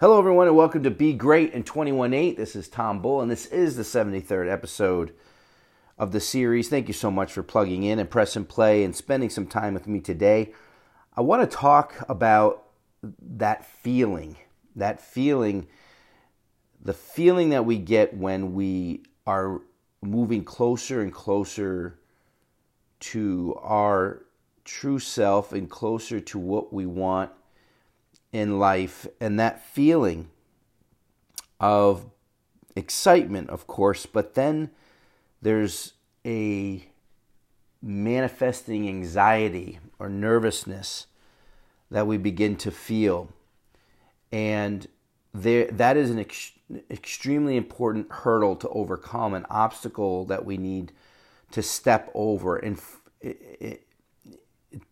Hello, everyone, and welcome to Be Great in 21.8. This is Tom Bull, and this is the 73rd episode of the series. Thank you so much for plugging in and pressing play and spending some time with me today. I want to talk about that feeling, that feeling, the feeling that we get when we are moving closer and closer to our true self and closer to what we want in life. And that feeling of excitement, of course, but then there's a manifesting anxiety or nervousness that we begin to feel. And there, that is an ex- extremely important hurdle to overcome, an obstacle that we need to step over. And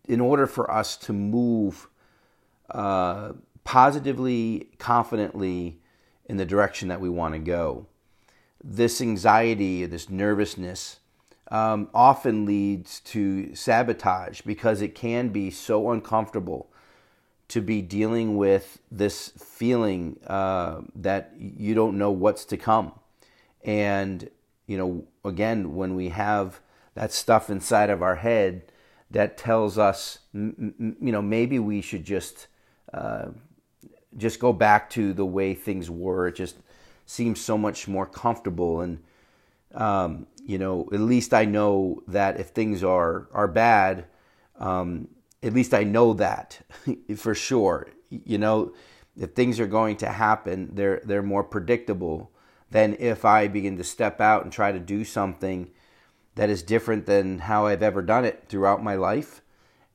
in order for us to move uh, positively, confidently in the direction that we want to go, this anxiety, this nervousness, um, often leads to sabotage because it can be so uncomfortable to be dealing with this feeling uh, that you don't know what's to come. And, you know, again, when we have that stuff inside of our head that tells us, you know, maybe we should just just go back to the way things were. It just seems so much more comfortable and um, you know, at least I know that if things are are bad, um, at least I know that for sure. You know, if things are going to happen, they're they're more predictable than if I begin to step out and try to do something that is different than how I've ever done it throughout my life,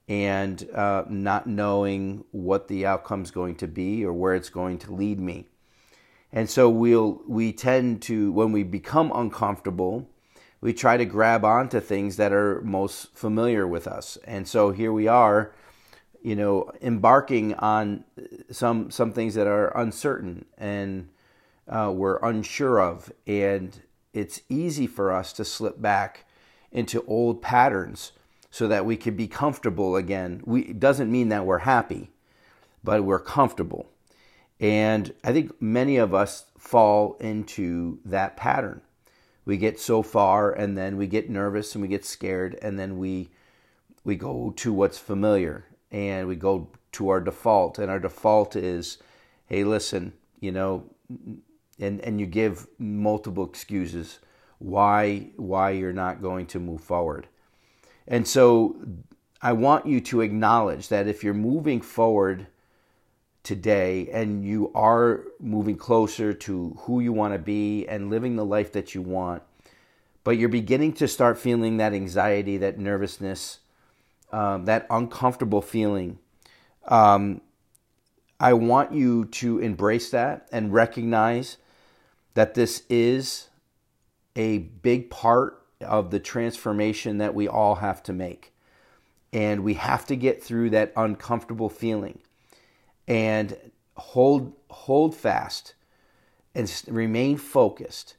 and uh, not knowing what the outcome is going to be or where it's going to lead me. And so we'll we tend to when we become uncomfortable, we try to grab onto things that are most familiar with us. And so here we are, you know, embarking on some some things that are uncertain and uh, we're unsure of, and it's easy for us to slip back into old patterns so that we can be comfortable again. We it doesn't mean that we're happy, but we're comfortable. And I think many of us fall into that pattern. We get so far and then we get nervous and we get scared and then we we go to what's familiar and we go to our default and our default is hey listen, you know, and and you give multiple excuses why why you're not going to move forward. And so I want you to acknowledge that if you're moving forward today and you are moving closer to who you want to be and living the life that you want, but you're beginning to start feeling that anxiety, that nervousness, um, that uncomfortable feeling, um, I want you to embrace that and recognize that this is a big part of the transformation that we all have to make. And we have to get through that uncomfortable feeling and hold hold fast and remain focused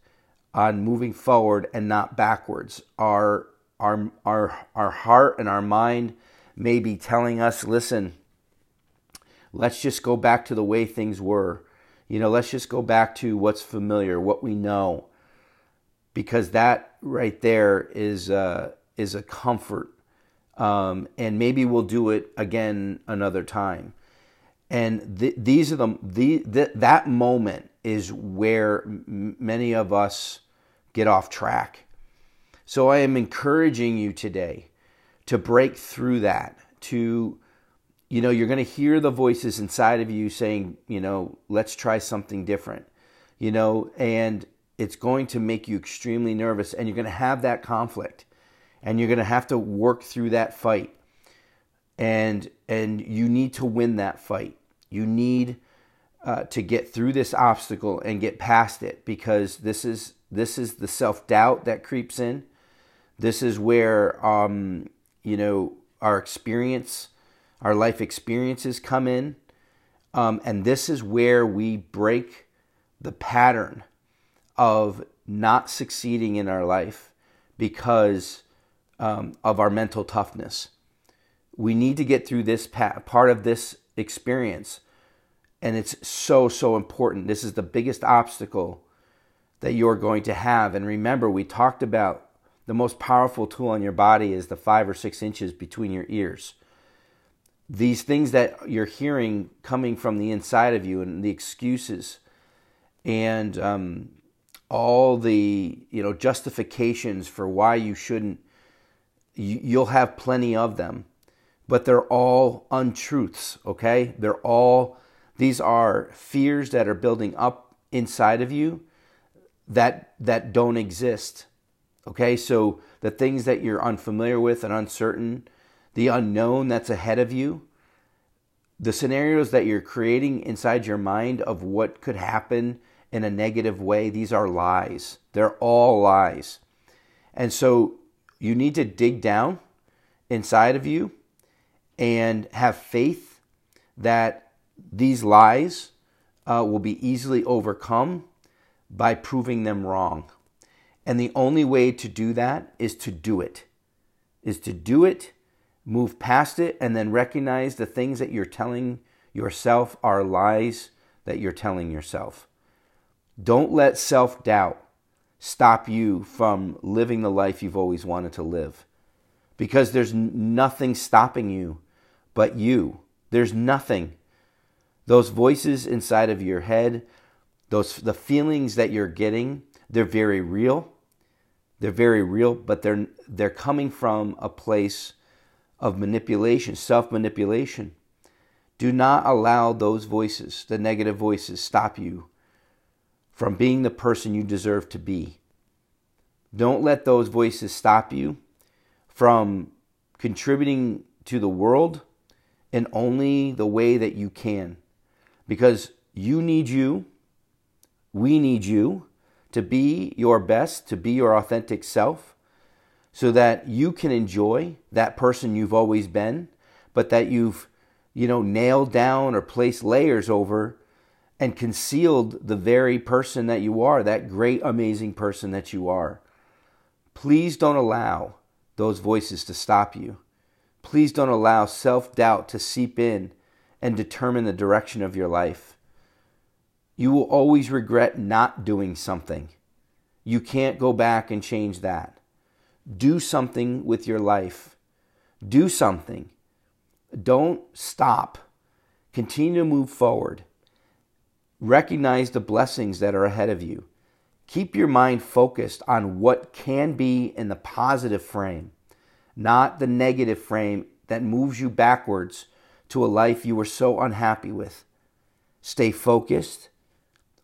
on moving forward and not backwards. Our our our our heart and our mind may be telling us, listen, let's just go back to the way things were. You know, let's just go back to what's familiar, what we know, because that right there is uh, is a comfort, um, and maybe we'll do it again another time. And th- these are the, the, the, that moment is where m- many of us get off track. So i am encouraging you today to break through that to you know you're going to hear the voices inside of you saying you know let's try something different you know? And it's going to make you extremely nervous and you're going to have that conflict and you're going to have to work through that fight. And and you need to win that fight. You need uh, to get through this obstacle and get past it because this is this is the self doubt that creeps in. This is where um, you know our experience, our life experiences come in, um, and this is where we break the pattern of not succeeding in our life because um, of our mental toughness. We need to get through this pa- part of this experience And it's so, so important. This is the biggest obstacle that you're going to have. And remember, we talked about the most powerful tool on your body is the five or six inches between your ears. These things that you're hearing coming from the inside of you and the excuses and um, all the you know justifications for why you shouldn't you, you'll have plenty of them but they're all untruths okay? They're all these are fears that are building up inside of you that that don't exist okay? So the things that you're unfamiliar with and uncertain the unknown that's ahead of you the scenarios that you're creating inside your mind of what could happen in a negative way, these are lies. They're all lies. And so you need to dig down inside of you and have faith that these lies uh, will be easily overcome by proving them wrong. And the only way to do that is to do it, is to do it, move past it, and then recognize the things that you're telling yourself are lies that you're telling yourself. Don't let self doubt stop you from living the life you've always wanted to live. Because there's nothing stopping you but you. There's nothing. Those voices inside of your head, those the feelings that you're getting, they're very real. They're very real, but they're they're coming from a place of manipulation, self-manipulation. Do not allow those voices, the negative voices, stop you from being the person you deserve to be. Don't let those voices stop you from contributing to the world in only the way that you can. Because you need you, we need you to be your best, to be your authentic self, so that you can enjoy that person you've always been, but that you've, you know, nailed down or placed layers over and concealed the very person that you are, that great, amazing person that you are. Please don't allow those voices to stop you. Please don't allow self doubt to seep in and determine the direction of your life. You will always regret not doing something. You can't go back and change that. Do something with your life. Do something. Don't stop. Continue to move forward. Recognize the blessings that are ahead of you. Keep your mind focused on what can be in the positive frame, not the negative frame that moves you backwards to a life you were so unhappy with. Stay focused,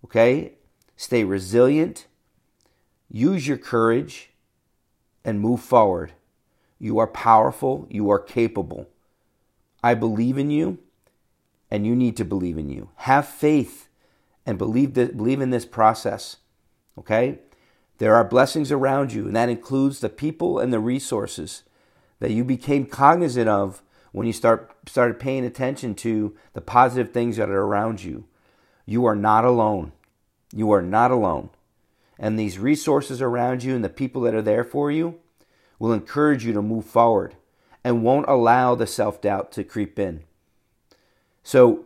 okay? Stay resilient. Use your courage and move forward. You are powerful. You are capable. I believe in you, and you need to believe in you. Have faith and believe, that, believe in this process. Okay? There are blessings around you, and that includes the people and the resources that you became cognizant of when you start started paying attention to the positive things that are around you. You are not alone. You are not alone. And these resources around you and the people that are there for you will encourage you to move forward and won't allow the self doubt to creep in. So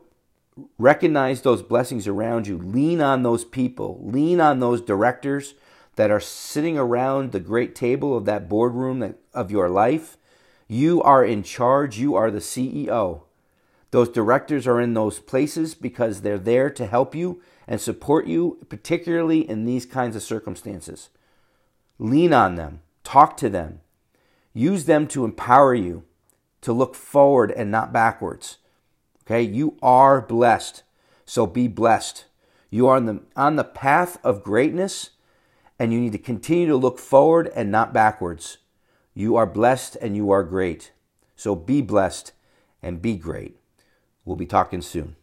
recognize those blessings around you. Lean on those people. Lean on those directors that are sitting around the great table of that boardroom of your life. You are in charge. You are the CEO. Those directors are in those places because they're there to help you and support you, particularly in these kinds of circumstances. Lean on them. Talk to them. Use them to empower you to look forward and not backwards. Okay, you are blessed. So be blessed. You are on the, on the path of greatness, and you need to continue to look forward and not backwards. You are blessed and you are great. So be blessed and be great. We'll be talking soon.